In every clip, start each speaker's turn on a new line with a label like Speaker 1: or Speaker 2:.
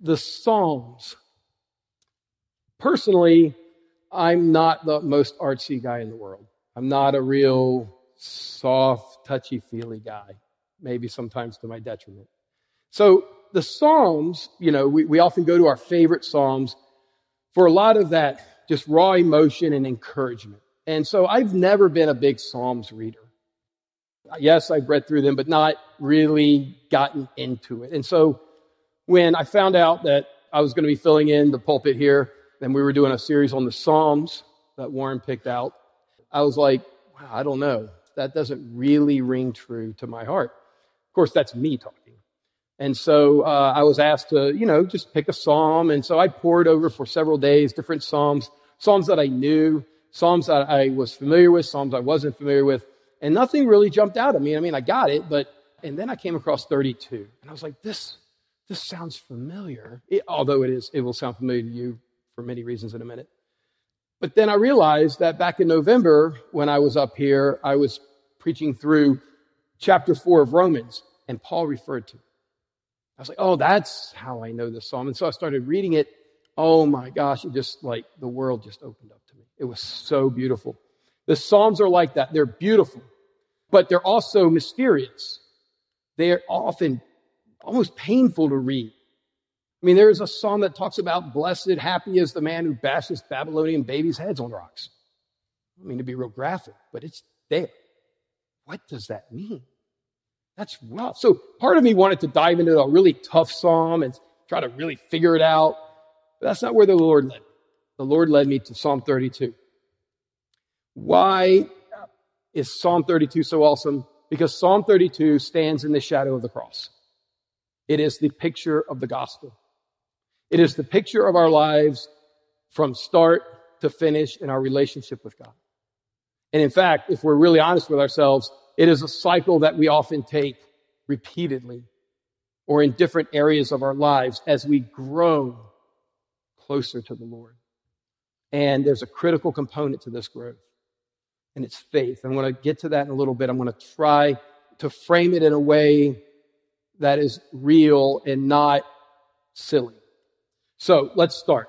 Speaker 1: the Psalms. Personally, I'm not the most artsy guy in the world. I'm not a real soft, touchy feely guy, maybe sometimes to my detriment. So the Psalms, you know, we, we often go to our favorite Psalms for a lot of that just raw emotion and encouragement. And so I've never been a big Psalms reader. Yes, I've read through them, but not really gotten into it. And so when I found out that I was going to be filling in the pulpit here, and we were doing a series on the Psalms that Warren picked out, I was like, wow, I don't know. That doesn't really ring true to my heart. Of course, that's me talking. And so uh, I was asked to, you know, just pick a psalm. And so I pored over for several days different psalms, psalms that I knew, psalms that I was familiar with, psalms I wasn't familiar with. And nothing really jumped out at me. I mean, I got it, but, and then I came across 32. And I was like, this, this sounds familiar, it, although it is, it will sound familiar to you for many reasons in a minute. But then I realized that back in November, when I was up here, I was preaching through chapter four of Romans, and Paul referred to it. I was like, oh, that's how I know this psalm. And so I started reading it. Oh my gosh, it just like the world just opened up to me. It was so beautiful. The psalms are like that. They're beautiful, but they're also mysterious. They're often almost painful to read. I mean, there's a psalm that talks about blessed, happy is the man who bashes Babylonian babies' heads on rocks. I mean, to be real graphic, but it's there. What does that mean? That's rough. So part of me wanted to dive into a really tough psalm and try to really figure it out. But that's not where the Lord led me. The Lord led me to Psalm 32. Why is Psalm 32 so awesome? Because Psalm 32 stands in the shadow of the cross. It is the picture of the gospel. It is the picture of our lives from start to finish in our relationship with God. And in fact, if we're really honest with ourselves, it is a cycle that we often take repeatedly or in different areas of our lives as we grow closer to the Lord. And there's a critical component to this growth, and it's faith. I'm going to get to that in a little bit. I'm going to try to frame it in a way that is real and not silly. So let's start.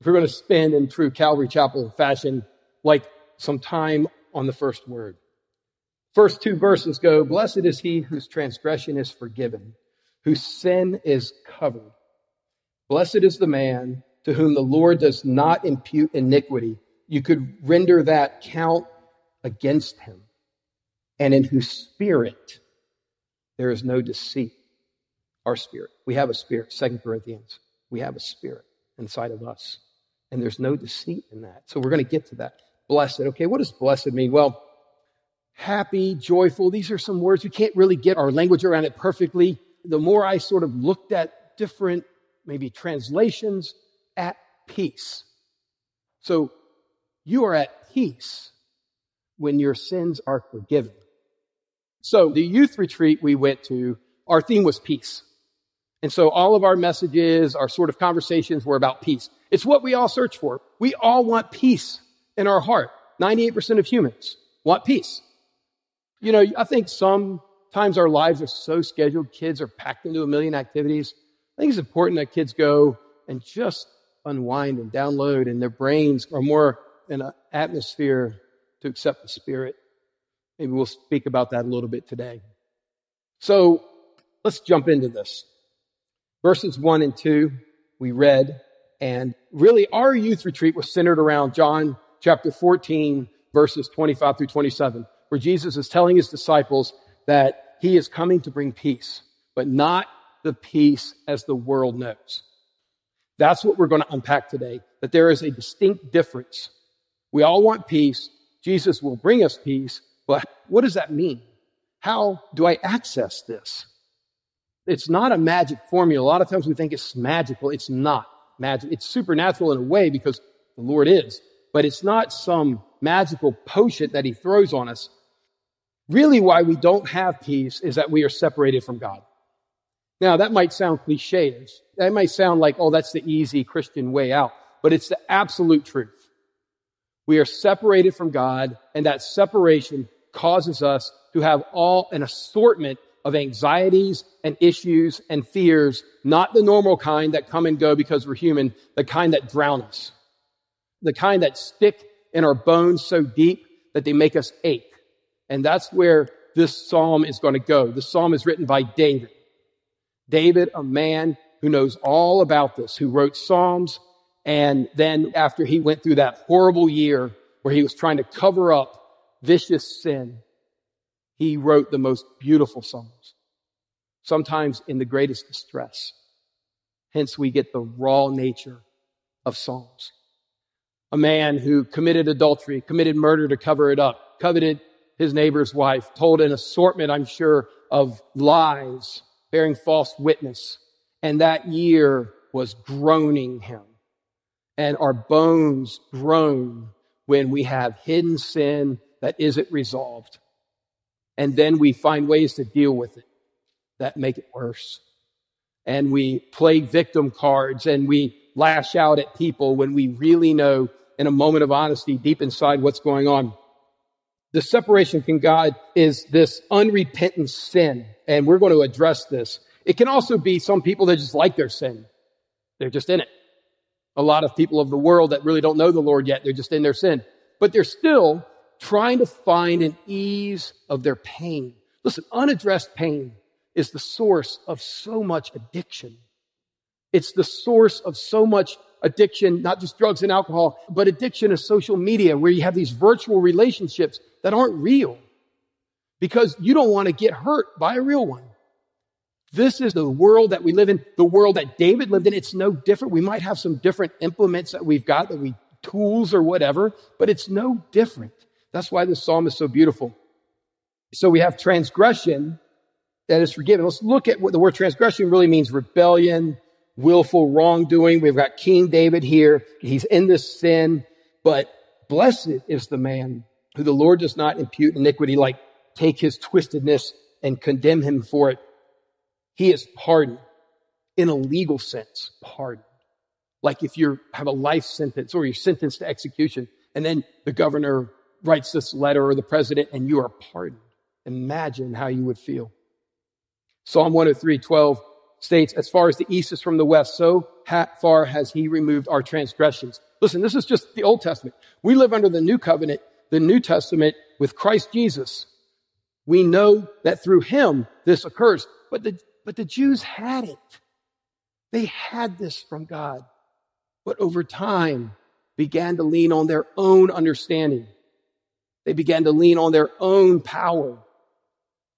Speaker 1: If we're going to spend in true Calvary Chapel fashion, like some time on the first word. First two verses go, Blessed is he whose transgression is forgiven, whose sin is covered. Blessed is the man to whom the Lord does not impute iniquity. You could render that count against him, and in whose spirit there is no deceit. Our spirit. We have a spirit, Second Corinthians. We have a spirit inside of us. And there's no deceit in that. So we're going to get to that. Blessed. Okay, what does blessed mean? Well, happy, joyful. These are some words we can't really get our language around it perfectly. The more I sort of looked at different, maybe translations, at peace. So you are at peace when your sins are forgiven. So the youth retreat we went to, our theme was peace. And so all of our messages, our sort of conversations were about peace. It's what we all search for. We all want peace in our heart. 98% of humans want peace. You know, I think sometimes our lives are so scheduled, kids are packed into a million activities. I think it's important that kids go and just unwind and download, and their brains are more in an atmosphere to accept the Spirit. Maybe we'll speak about that a little bit today. So let's jump into this. Verses 1 and 2, we read, and really our youth retreat was centered around John chapter 14, verses 25 through 27 where Jesus is telling his disciples that he is coming to bring peace, but not the peace as the world knows. That's what we're going to unpack today, that there is a distinct difference. We all want peace. Jesus will bring us peace, but what does that mean? How do I access this? It's not a magic formula. A lot of times we think it's magical. It's not magic. It's supernatural in a way because the Lord is, but it's not some magical potion that he throws on us. Really, why we don't have peace is that we are separated from God. Now, that might sound cliche. That might sound like, oh, that's the easy Christian way out. But it's the absolute truth. We are separated from God, and that separation causes us to have all an assortment of anxieties and issues and fears, not the normal kind that come and go because we're human, the kind that drown us, the kind that stick in our bones so deep that they make us ache. And that's where this psalm is going to go. The psalm is written by David. David, a man who knows all about this, who wrote psalms. And then after he went through that horrible year where he was trying to cover up vicious sin, he wrote the most beautiful songs, sometimes in the greatest distress. Hence, we get the raw nature of Psalms. A man who committed adultery, committed murder to cover it up, coveted his neighbor's wife, told an assortment, I'm sure, of lies, bearing false witness. And that year was groaning him. And our bones groan when we have hidden sin that isn't resolved. And then we find ways to deal with it that make it worse. And we play victim cards and we lash out at people when we really know in a moment of honesty deep inside what's going on. The separation from God is this unrepentant sin. And we're going to address this. It can also be some people that just like their sin. They're just in it. A lot of people of the world that really don't know the Lord yet, they're just in their sin. But they're still trying to find an ease of their pain. Listen, unaddressed pain is the source of so much addiction. It's the source of so much addiction, not just drugs and alcohol, but addiction to social media where you have these virtual relationships that aren't real because you don't want to get hurt by a real one. This is the world that we live in, the world that David lived in. It's no different. We might have some different implements that we've got that we tools or whatever, but it's no different. That's why this psalm is so beautiful. So we have transgression that is forgiven. Let's look at what the word transgression really means rebellion, willful wrongdoing. We've got King David here. He's in this sin, but blessed is the man who the Lord does not impute iniquity, like take his twistedness and condemn him for it. He is pardoned in a legal sense, pardoned. Like if you have a life sentence or you're sentenced to execution and then the governor writes this letter or the president and you are pardoned. Imagine how you would feel. Psalm 103, 12 states, as far as the east is from the west, so far has he removed our transgressions. Listen, this is just the Old Testament. We live under the new covenant, the New Testament with Christ Jesus. We know that through him this occurs. But the, but the Jews had it. They had this from God. But over time began to lean on their own understanding they began to lean on their own power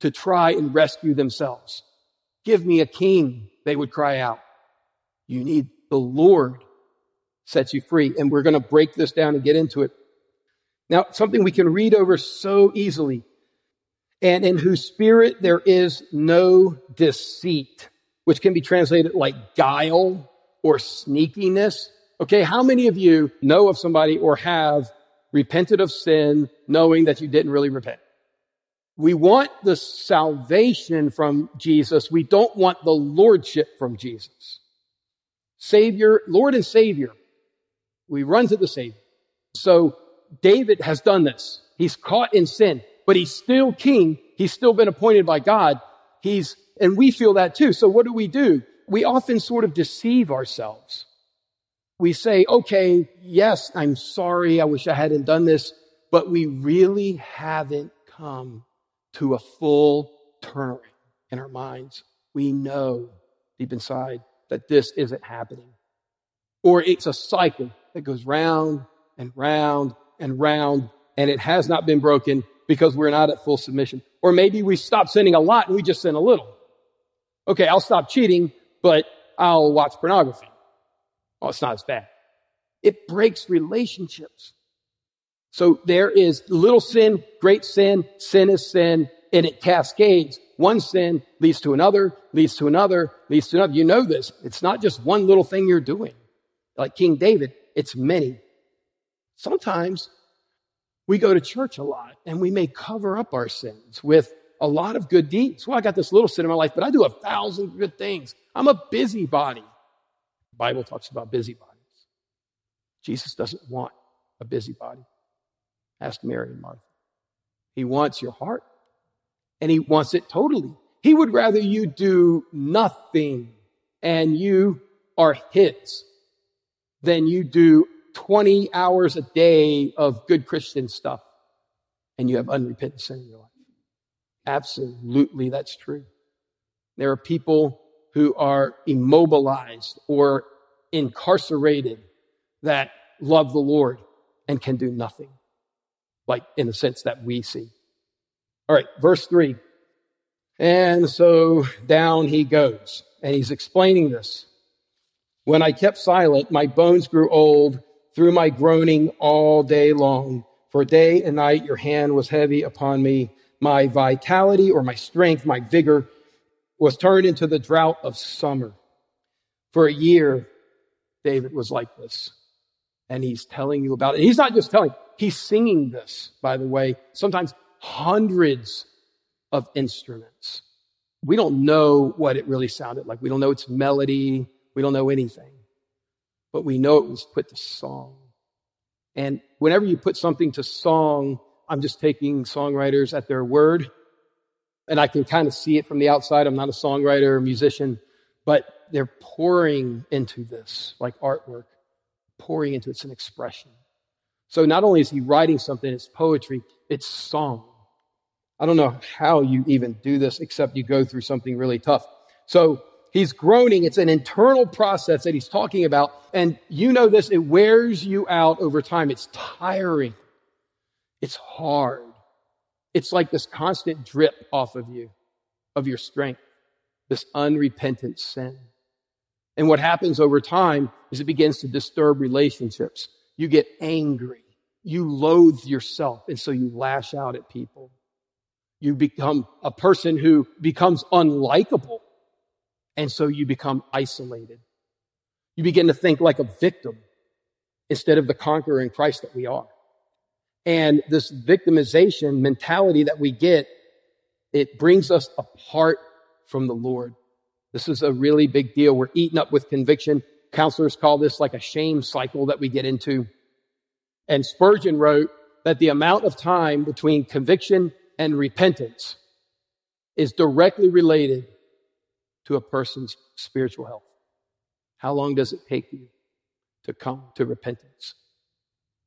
Speaker 1: to try and rescue themselves. Give me a king, they would cry out. You need the Lord sets you free. And we're going to break this down and get into it. Now, something we can read over so easily. And in whose spirit there is no deceit, which can be translated like guile or sneakiness. Okay. How many of you know of somebody or have repented of sin, knowing that you didn't really repent. We want the salvation from Jesus. We don't want the lordship from Jesus. Savior, Lord and Savior. We run to the Savior. So David has done this. He's caught in sin, but he's still king. He's still been appointed by God. He's, and we feel that too. So what do we do? We often sort of deceive ourselves we say, okay, yes, I'm sorry. I wish I hadn't done this, but we really haven't come to a full turnaround in our minds. We know deep inside that this isn't happening. Or it's a cycle that goes round and round and round, and it has not been broken because we're not at full submission. Or maybe we stop sinning a lot and we just sin a little. Okay, I'll stop cheating, but I'll watch pornography. Oh, it's not as bad. It breaks relationships. So there is little sin, great sin, sin is sin, and it cascades. One sin leads to another, leads to another, leads to another. You know this. It's not just one little thing you're doing. Like King David, it's many. Sometimes we go to church a lot and we may cover up our sins with a lot of good deeds. Well, I got this little sin in my life, but I do a thousand good things. I'm a busybody. The Bible talks about busybodies. Jesus doesn't want a busybody. Ask Mary and Martha. He wants your heart, and he wants it totally. He would rather you do nothing and you are his than you do 20 hours a day of good Christian stuff and you have unrepentant sin in your life. Absolutely, that's true. There are people who are immobilized or incarcerated that love the Lord and can do nothing, like in the sense that we see. All right, verse three. And so down he goes, and he's explaining this. When I kept silent, my bones grew old through my groaning all day long. For day and night your hand was heavy upon me. My vitality or my strength, my vigor was turned into the drought of summer. For a year, David was like this. And he's telling you about it. And he's not just telling, he's singing this, by the way, sometimes hundreds of instruments. We don't know what it really sounded like. We don't know its melody. We don't know anything. But we know it was put to song. And whenever you put something to song, I'm just taking songwriters at their word. And I can kind of see it from the outside. I'm not a songwriter or musician, but they're pouring into this like artwork, pouring into it. It's an expression. So not only is he writing something, it's poetry, it's song. I don't know how you even do this except you go through something really tough. So he's groaning. It's an internal process that he's talking about. And you know this, it wears you out over time. It's tiring. It's hard. It's like this constant drip off of you, of your strength, this unrepentant sin. And what happens over time is it begins to disturb relationships. You get angry. You loathe yourself. And so you lash out at people. You become a person who becomes unlikable. And so you become isolated. You begin to think like a victim instead of the conqueror in Christ that we are. And this victimization mentality that we get, it brings us apart from the Lord. This is a really big deal. We're eaten up with conviction. Counselors call this like a shame cycle that we get into. And Spurgeon wrote that the amount of time between conviction and repentance is directly related to a person's spiritual health. How long does it take you to come to repentance?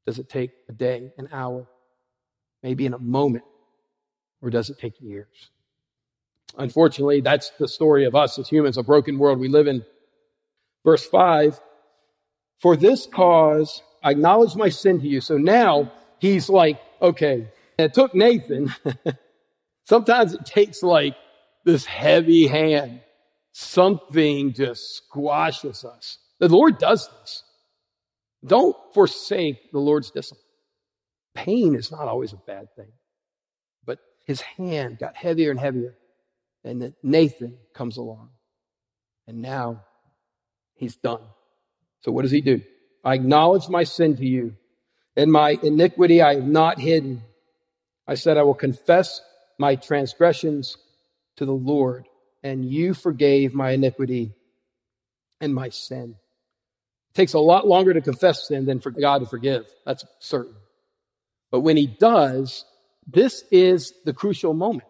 Speaker 1: Does it take a day, an hour, maybe in a moment? Or does it take years? Unfortunately, that's the story of us as humans, a broken world we live in. Verse 5 For this cause I acknowledge my sin to you. So now he's like, okay, it took Nathan. Sometimes it takes like this heavy hand. Something just squashes us. The Lord does this. Don't forsake the Lord's discipline. Pain is not always a bad thing. But his hand got heavier and heavier. And then Nathan comes along. And now he's done. So what does he do? I acknowledge my sin to you and my iniquity I have not hidden. I said, I will confess my transgressions to the Lord and you forgave my iniquity and my sin It takes a lot longer to confess sin than for God to forgive. That's certain. But when he does, this is the crucial moment.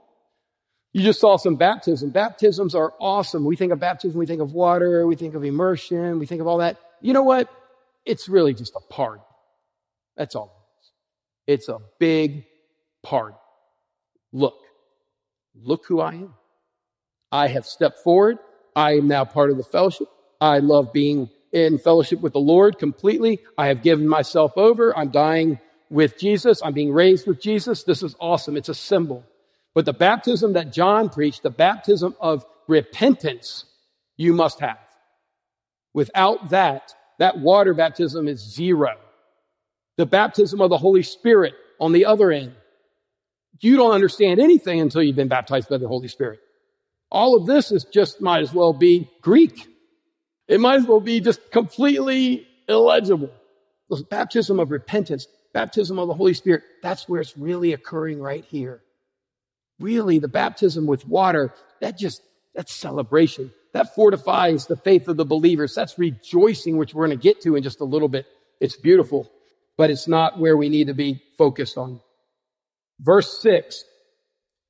Speaker 1: You just saw some baptism. Baptisms are awesome. We think of baptism, we think of water, we think of immersion, we think of all that. You know what? It's really just a party. That's all it is. It's a big party. Look, look who I am. I have stepped forward. I am now part of the fellowship. I love being in fellowship with the Lord completely. I have given myself over. I'm dying with Jesus. I'm being raised with Jesus. This is awesome. It's a symbol. But the baptism that John preached, the baptism of repentance, you must have. Without that, that water baptism is zero. The baptism of the Holy Spirit on the other end. You don't understand anything until you've been baptized by the Holy Spirit. All of this is just might as well be Greek. It might as well be just completely illegible. The baptism of repentance, baptism of the Holy Spirit, that's where it's really occurring right here. Really, the baptism with water, that just, that's celebration. That fortifies the faith of the believers. That's rejoicing, which we're going to get to in just a little bit. It's beautiful, but it's not where we need to be focused on. Verse six.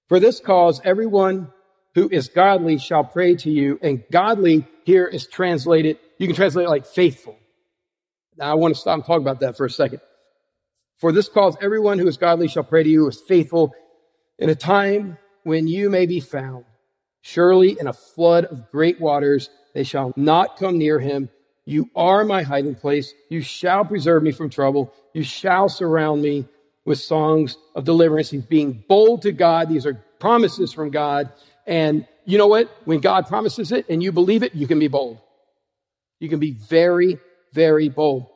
Speaker 1: For this cause, everyone who is godly shall pray to you. And godly here is translated, you can translate it like faithful. Now I want to stop and talk about that for a second. For this cause, everyone who is godly shall pray to you, is faithful in a time when you may be found. Surely in a flood of great waters, they shall not come near him. You are my hiding place. You shall preserve me from trouble. You shall surround me with songs of deliverance. He's being bold to God. These are promises from God. And you know what? When God promises it and you believe it, you can be bold. You can be very, very bold.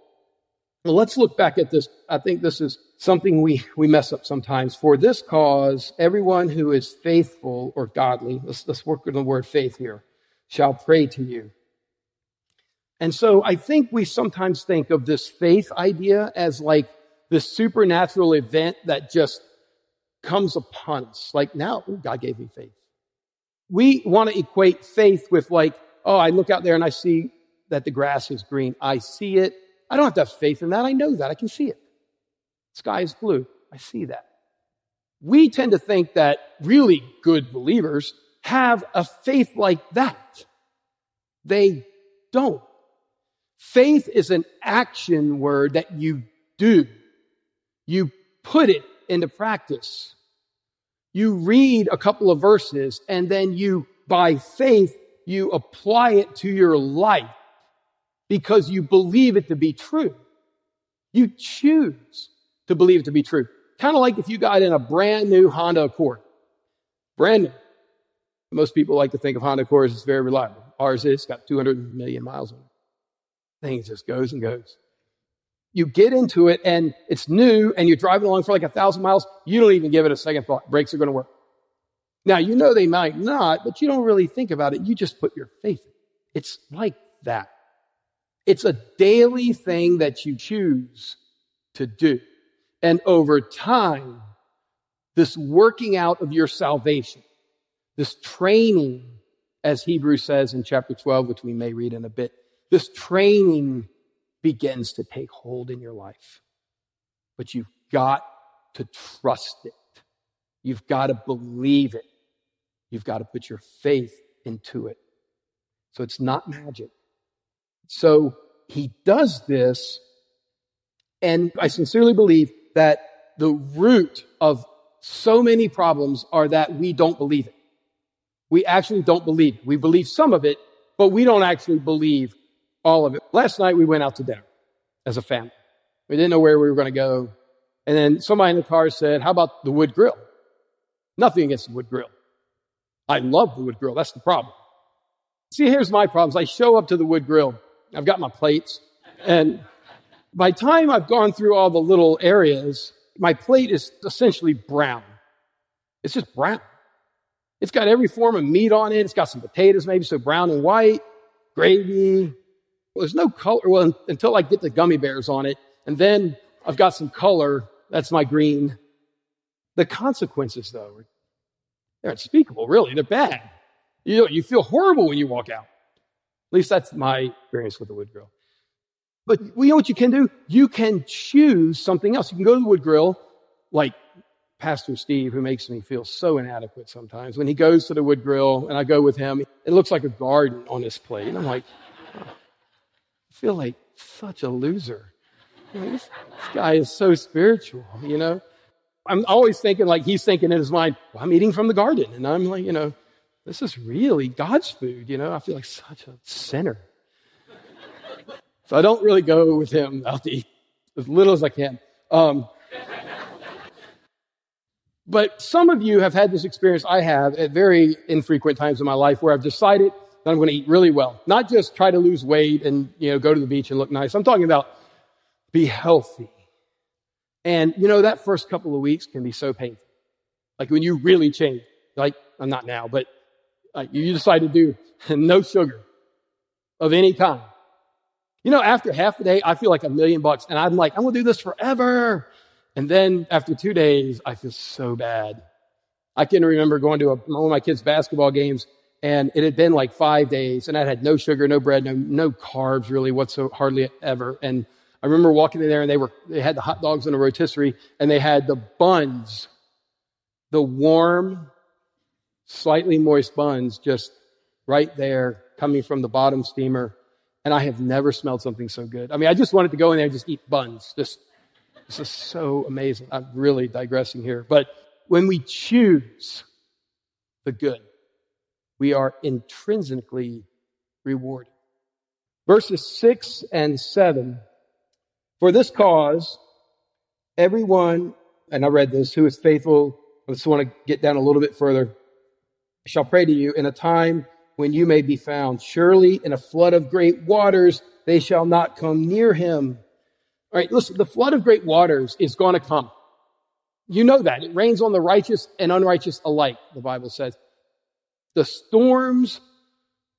Speaker 1: Well, let's look back at this. I think this is something we, we mess up sometimes. For this cause, everyone who is faithful or godly, let's, let's work with the word faith here, shall pray to you. And so I think we sometimes think of this faith idea as like this supernatural event that just comes upon us. Like now, ooh, God gave me faith. We want to equate faith with like, oh, I look out there and I see that the grass is green. I see it. I don't have to have faith in that. I know that. I can see it. Sky is blue. I see that. We tend to think that really good believers have a faith like that. They don't. Faith is an action word that you do. You put it into practice. You read a couple of verses and then you, by faith, you apply it to your life because you believe it to be true. You choose to believe it to be true. Kind of like if you got in a brand new Honda Accord. Brand new. Most people like to think of Honda Accords as very reliable. Ours is, got 200 million miles on it. Thing just goes and goes. You get into it and it's new and you're driving along for like a thousand miles. You don't even give it a second thought. Brakes are going to work. Now, you know they might not, but you don't really think about it. You just put your faith in. it. It's like that. It's a daily thing that you choose to do. And over time, this working out of your salvation, this training, as Hebrews says in chapter 12, which we may read in a bit, this training begins to take hold in your life. But you've got to trust it. You've got to believe it. You've got to put your faith into it. So it's not magic. So he does this, and I sincerely believe that the root of so many problems are that we don't believe it. We actually don't believe it. We believe some of it, but we don't actually believe all of it. Last night we went out to dinner as a family. We didn't know where we were going to go. And then somebody in the car said, how about the wood grill? Nothing against the wood grill. I love the wood grill. That's the problem. See, here's my problems. I show up to the wood grill I've got my plates. And by time I've gone through all the little areas, my plate is essentially brown. It's just brown. It's got every form of meat on it. It's got some potatoes, maybe so brown and white, gravy. Well, there's no color. Well, until I get the gummy bears on it. And then I've got some color. That's my green. The consequences, though, they're unspeakable, really. They're bad. You know, you feel horrible when you walk out. At least that's my experience with the wood grill. But you know what you can do? You can choose something else. You can go to the wood grill, like Pastor Steve, who makes me feel so inadequate sometimes. When he goes to the wood grill and I go with him, it looks like a garden on his plate. And I'm like, feel like such a loser. This, this, guy is so spiritual, you know? I'm always thinking like he's thinking in his mind, well, I'm eating from the garden. And I'm like, you know, this is really God's food, you know? I feel like such a sinner. so I don't really go with him to eat as little as I can. Um, but some of you have had this experience I have at very infrequent times in my life where I've decided that I'm going to eat really well. Not just try to lose weight and, you know, go to the beach and look nice. I'm talking about be healthy. And, you know, that first couple of weeks can be so painful. Like when you really change, like, I'm not now, but uh, you decide to do no sugar of any kind. You know, after half a day, I feel like a million bucks and I'm like, I'm going to do this forever. And then after two days, I feel so bad. I can remember going to a, one of my kids' basketball games and it had been like five days and I had no sugar, no bread, no, no carbs really whatsoever, hardly ever. And I remember walking in there and they were, they had the hot dogs in a rotisserie and they had the buns, the warm slightly moist buns just right there coming from the bottom steamer. And I have never smelled something so good. I mean, I just wanted to go in there and just eat buns. Just, this is so amazing. I'm really digressing here. But when we choose the good, we are intrinsically rewarded. Verses six and seven. For this cause, everyone, and I read this, who is faithful, I just want to get down a little bit further, shall pray to you in a time when you may be found. Surely in a flood of great waters, they shall not come near him. All right, listen, the flood of great waters is going to come. You know that. It rains on the righteous and unrighteous alike, the Bible says. The storms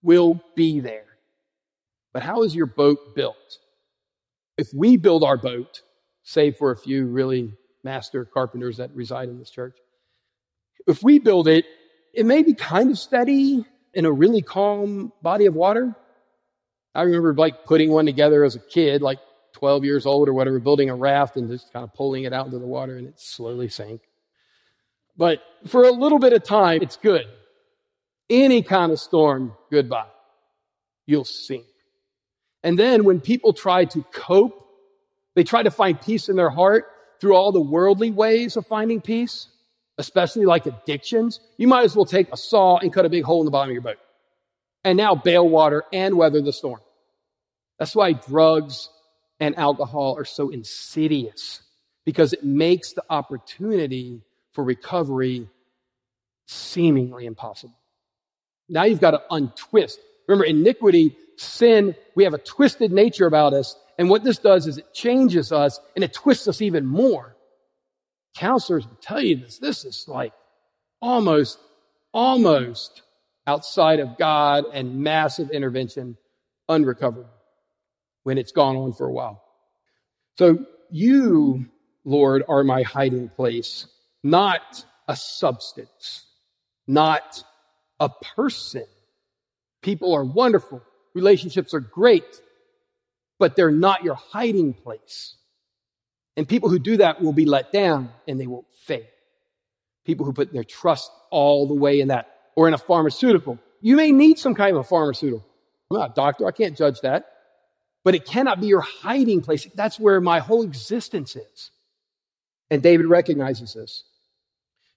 Speaker 1: will be there. But how is your boat built? If we build our boat, save for a few really master carpenters that reside in this church, if we build it, it may be kind of steady in a really calm body of water. I remember like putting one together as a kid, like 12 years old or whatever, building a raft and just kind of pulling it out into the water and it slowly sank. But for a little bit of time, it's good. Any kind of storm, goodbye. You'll sink. And then when people try to cope, they try to find peace in their heart through all the worldly ways of finding peace, especially like addictions. You might as well take a saw and cut a big hole in the bottom of your boat. And now bail water and weather the storm. That's why drugs and alcohol are so insidious because it makes the opportunity for recovery seemingly impossible. Now you've got to untwist. Remember, iniquity sin, we have a twisted nature about us. And what this does is it changes us and it twists us even more. Counselors will tell you this. This is like almost, almost outside of God and massive intervention, unrecoverable when it's gone on for a while. So you, Lord, are my hiding place, not a substance, not a person. People are wonderful. Relationships are great, but they're not your hiding place. And people who do that will be let down and they will fail. People who put their trust all the way in that or in a pharmaceutical. You may need some kind of a pharmaceutical. I'm not a doctor. I can't judge that. But it cannot be your hiding place. That's where my whole existence is. And David recognizes this.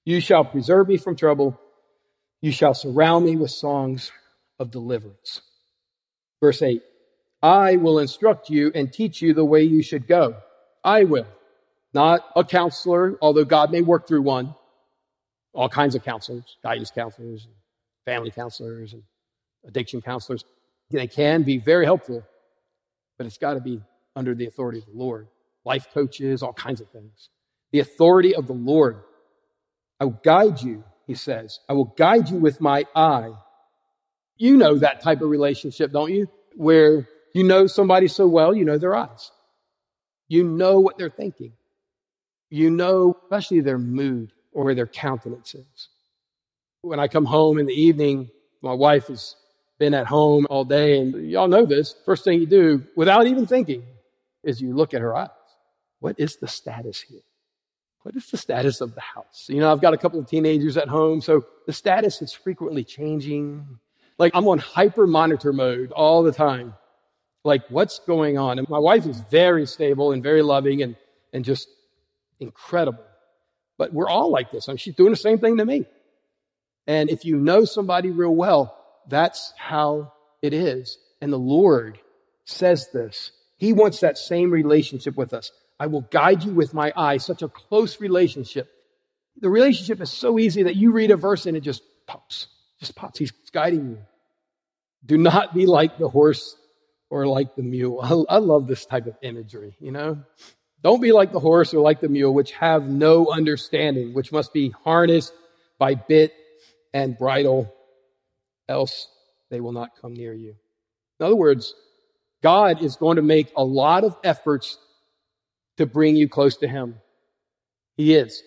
Speaker 1: You shall preserve me from trouble. You shall surround me with songs of deliverance. Verse 8 I will instruct you and teach you the way you should go. I will. Not a counselor, although God may work through one. All kinds of counselors, guidance counselors, family counselors, and addiction counselors. They can be very helpful, but it's got to be under the authority of the Lord. Life coaches, all kinds of things. The authority of the Lord. I will guide you, he says. I will guide you with my eye you know that type of relationship, don't you? Where you know somebody so well, you know their eyes. You know what they're thinking. You know, especially their mood or their countenance is. When I come home in the evening, my wife has been at home all day, and y'all know this. First thing you do, without even thinking, is you look at her eyes. What is the status here? What is the status of the house? You know, I've got a couple of teenagers at home, so the status is frequently changing. Like I'm on hyper monitor mode all the time. Like what's going on? And my wife is very stable and very loving and, and just incredible. But we're all like this. I mean, she's doing the same thing to me. And if you know somebody real well, that's how it is. And the Lord says this. He wants that same relationship with us. I will guide you with my eye, such a close relationship. The relationship is so easy that you read a verse and it just pops. Just pops. He's guiding you. Do not be like the horse or like the mule. I, I love this type of imagery, you know? Don't be like the horse or like the mule, which have no understanding, which must be harnessed by bit and bridle, else they will not come near you. In other words, God is going to make a lot of efforts to bring you close to Him. He is.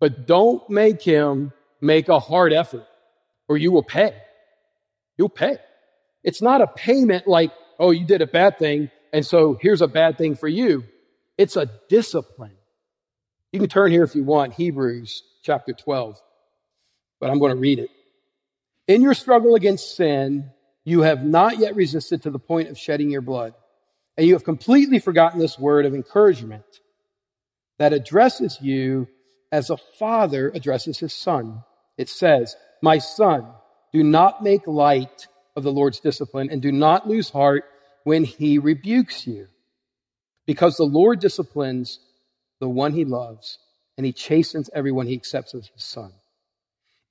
Speaker 1: But don't make Him make a hard effort or you will pay. You'll pay. It's not a payment like, oh, you did a bad thing, and so here's a bad thing for you. It's a discipline. You can turn here if you want, Hebrews chapter 12. but I'm going to read it. In your struggle against sin, you have not yet resisted to the point of shedding your blood. And you have completely forgotten this word of encouragement that addresses you as a father addresses his son. It says, My son, do not make light of the Lord's discipline and do not lose heart when he rebukes you. Because the Lord disciplines the one he loves and he chastens everyone he accepts as his son.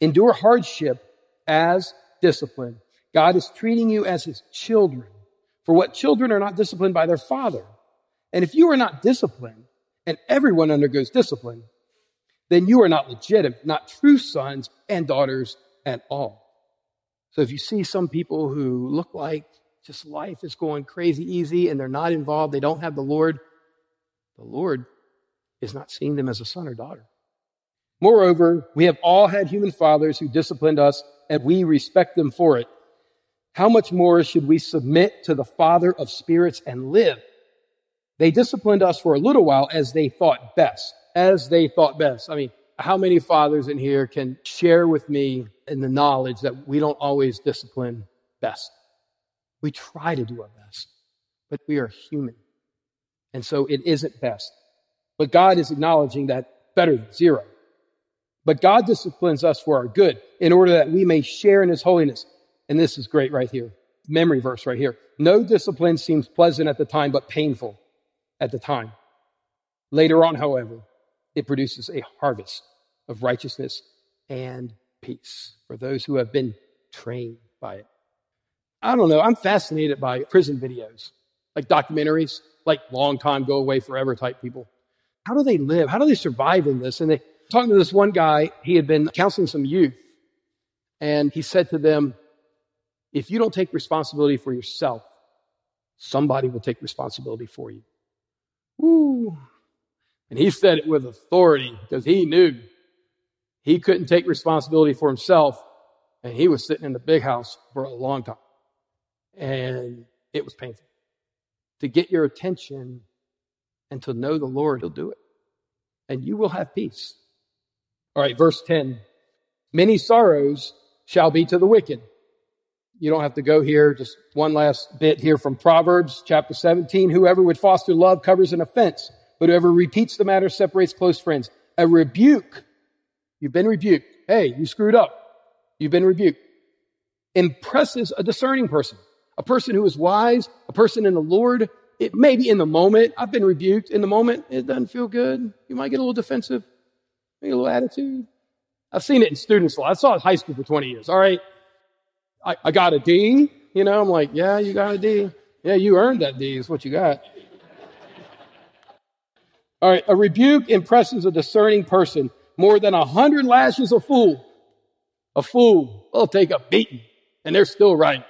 Speaker 1: Endure hardship as discipline. God is treating you as his children. For what children are not disciplined by their father. And if you are not disciplined, and everyone undergoes discipline, then you are not legitimate, not true sons and daughters at all. So if you see some people who look like just life is going crazy easy and they're not involved, they don't have the Lord, the Lord is not seeing them as a son or daughter. Moreover, we have all had human fathers who disciplined us and we respect them for it. How much more should we submit to the Father of spirits and live? They disciplined us for a little while as they thought best, as they thought best. I mean, how many fathers in here can share with me in the knowledge that we don't always discipline best? We try to do our best, but we are human. And so it isn't best. But God is acknowledging that better than zero. But God disciplines us for our good in order that we may share in his holiness. And this is great right here. Memory verse right here. No discipline seems pleasant at the time, but painful at the time. Later on, however, it produces a harvest of righteousness and peace for those who have been trained by it. I don't know. I'm fascinated by prison videos, like documentaries, like long time go away forever type people. How do they live? How do they survive in this? And they talking to this one guy, he had been counseling some youth, and he said to them, if you don't take responsibility for yourself, somebody will take responsibility for you. Woo. And he said it with authority because he knew he couldn't take responsibility for himself. And he was sitting in the big house for a long time. And it was painful. To get your attention and to know the Lord, He'll do it. And you will have peace. All right, verse 10. Many sorrows shall be to the wicked. You don't have to go here. Just one last bit here from Proverbs chapter 17. Whoever would foster love covers an offense, but whoever repeats the matter separates close friends. A rebuke. You've been rebuked. Hey, you screwed up. You've been rebuked. Impresses a discerning person, a person who is wise, a person in the Lord. It may be in the moment. I've been rebuked in the moment. It doesn't feel good. You might get a little defensive, maybe a little attitude. I've seen it in students. I saw it in high school for 20 years. All right. I, I got a D. You know, I'm like, yeah, you got a D. Yeah, you earned that D is what you got. All right, a rebuke impresses a discerning person more than a hundred lashes a fool. A fool will take a beating, and they're still right.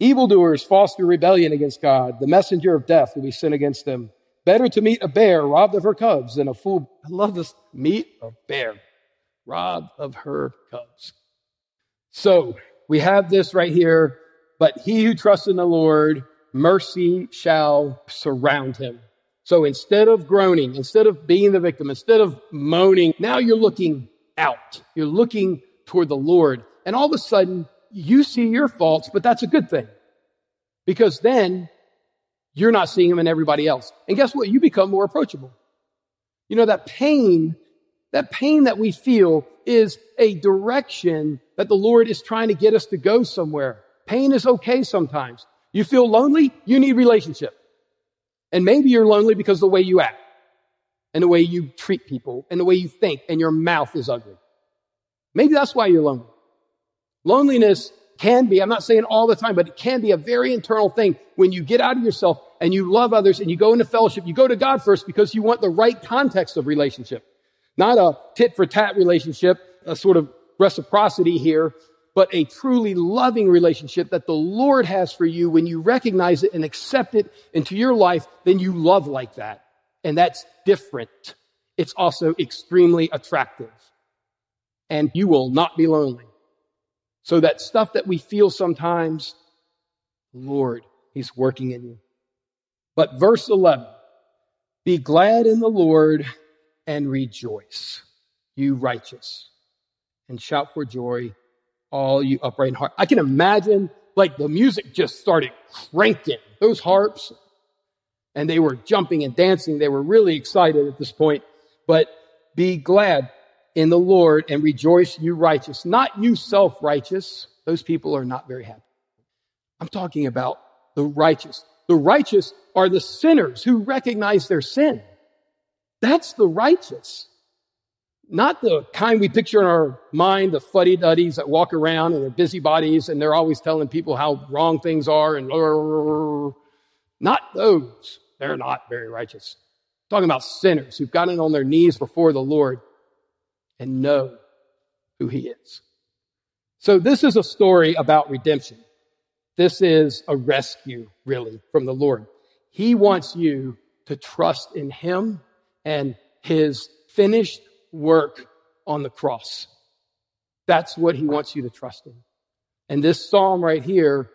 Speaker 1: Evildoers foster rebellion against God. The messenger of death will be sent against them. Better to meet a bear robbed of her cubs than a fool. I love this. Meet a bear robbed of her cubs. So we have this right here. But he who trusts in the Lord, mercy shall surround him. So instead of groaning, instead of being the victim, instead of moaning, now you're looking out. You're looking toward the Lord. And all of a sudden, you see your faults, but that's a good thing. Because then you're not seeing them in everybody else. And guess what? You become more approachable. You know, that pain that pain that we feel is a direction that the Lord is trying to get us to go somewhere. Pain is okay sometimes. You feel lonely, you need relationship. And maybe you're lonely because the way you act and the way you treat people and the way you think and your mouth is ugly. Maybe that's why you're lonely. Loneliness can be, I'm not saying all the time, but it can be a very internal thing when you get out of yourself and you love others and you go into fellowship. You go to God first because you want the right context of relationship. Not a tit for tat relationship, a sort of reciprocity here, but a truly loving relationship that the Lord has for you. When you recognize it and accept it into your life, then you love like that. And that's different. It's also extremely attractive. And you will not be lonely. So that stuff that we feel sometimes, Lord, He's working in you. But verse 11, be glad in the Lord and rejoice, you righteous, and shout for joy, all you upright in heart. I can imagine like the music just started cranking those harps and they were jumping and dancing. They were really excited at this point, but be glad in the Lord and rejoice you righteous, not you self-righteous. Those people are not very happy. I'm talking about the righteous. The righteous are the sinners who recognize their sin. That's the righteous. Not the kind we picture in our mind, the fuddy-duddies that walk around and they're busybodies and they're always telling people how wrong things are and not those. They're not very righteous. I'm talking about sinners who've gotten on their knees before the Lord and know who he is. So this is a story about redemption. This is a rescue, really, from the Lord. He wants you to trust in him and his finished work on the cross. That's what he wants you to trust in. And this psalm right here,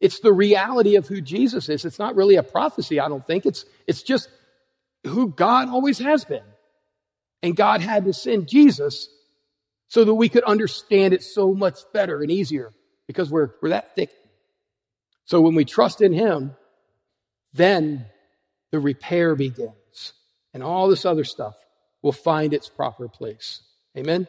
Speaker 1: it's the reality of who Jesus is. It's not really a prophecy, I don't think. It's, it's just who God always has been. And God had to send Jesus so that we could understand it so much better and easier because we're, we're that thick. So when we trust in Him, then the repair begins and all this other stuff will find its proper place. Amen?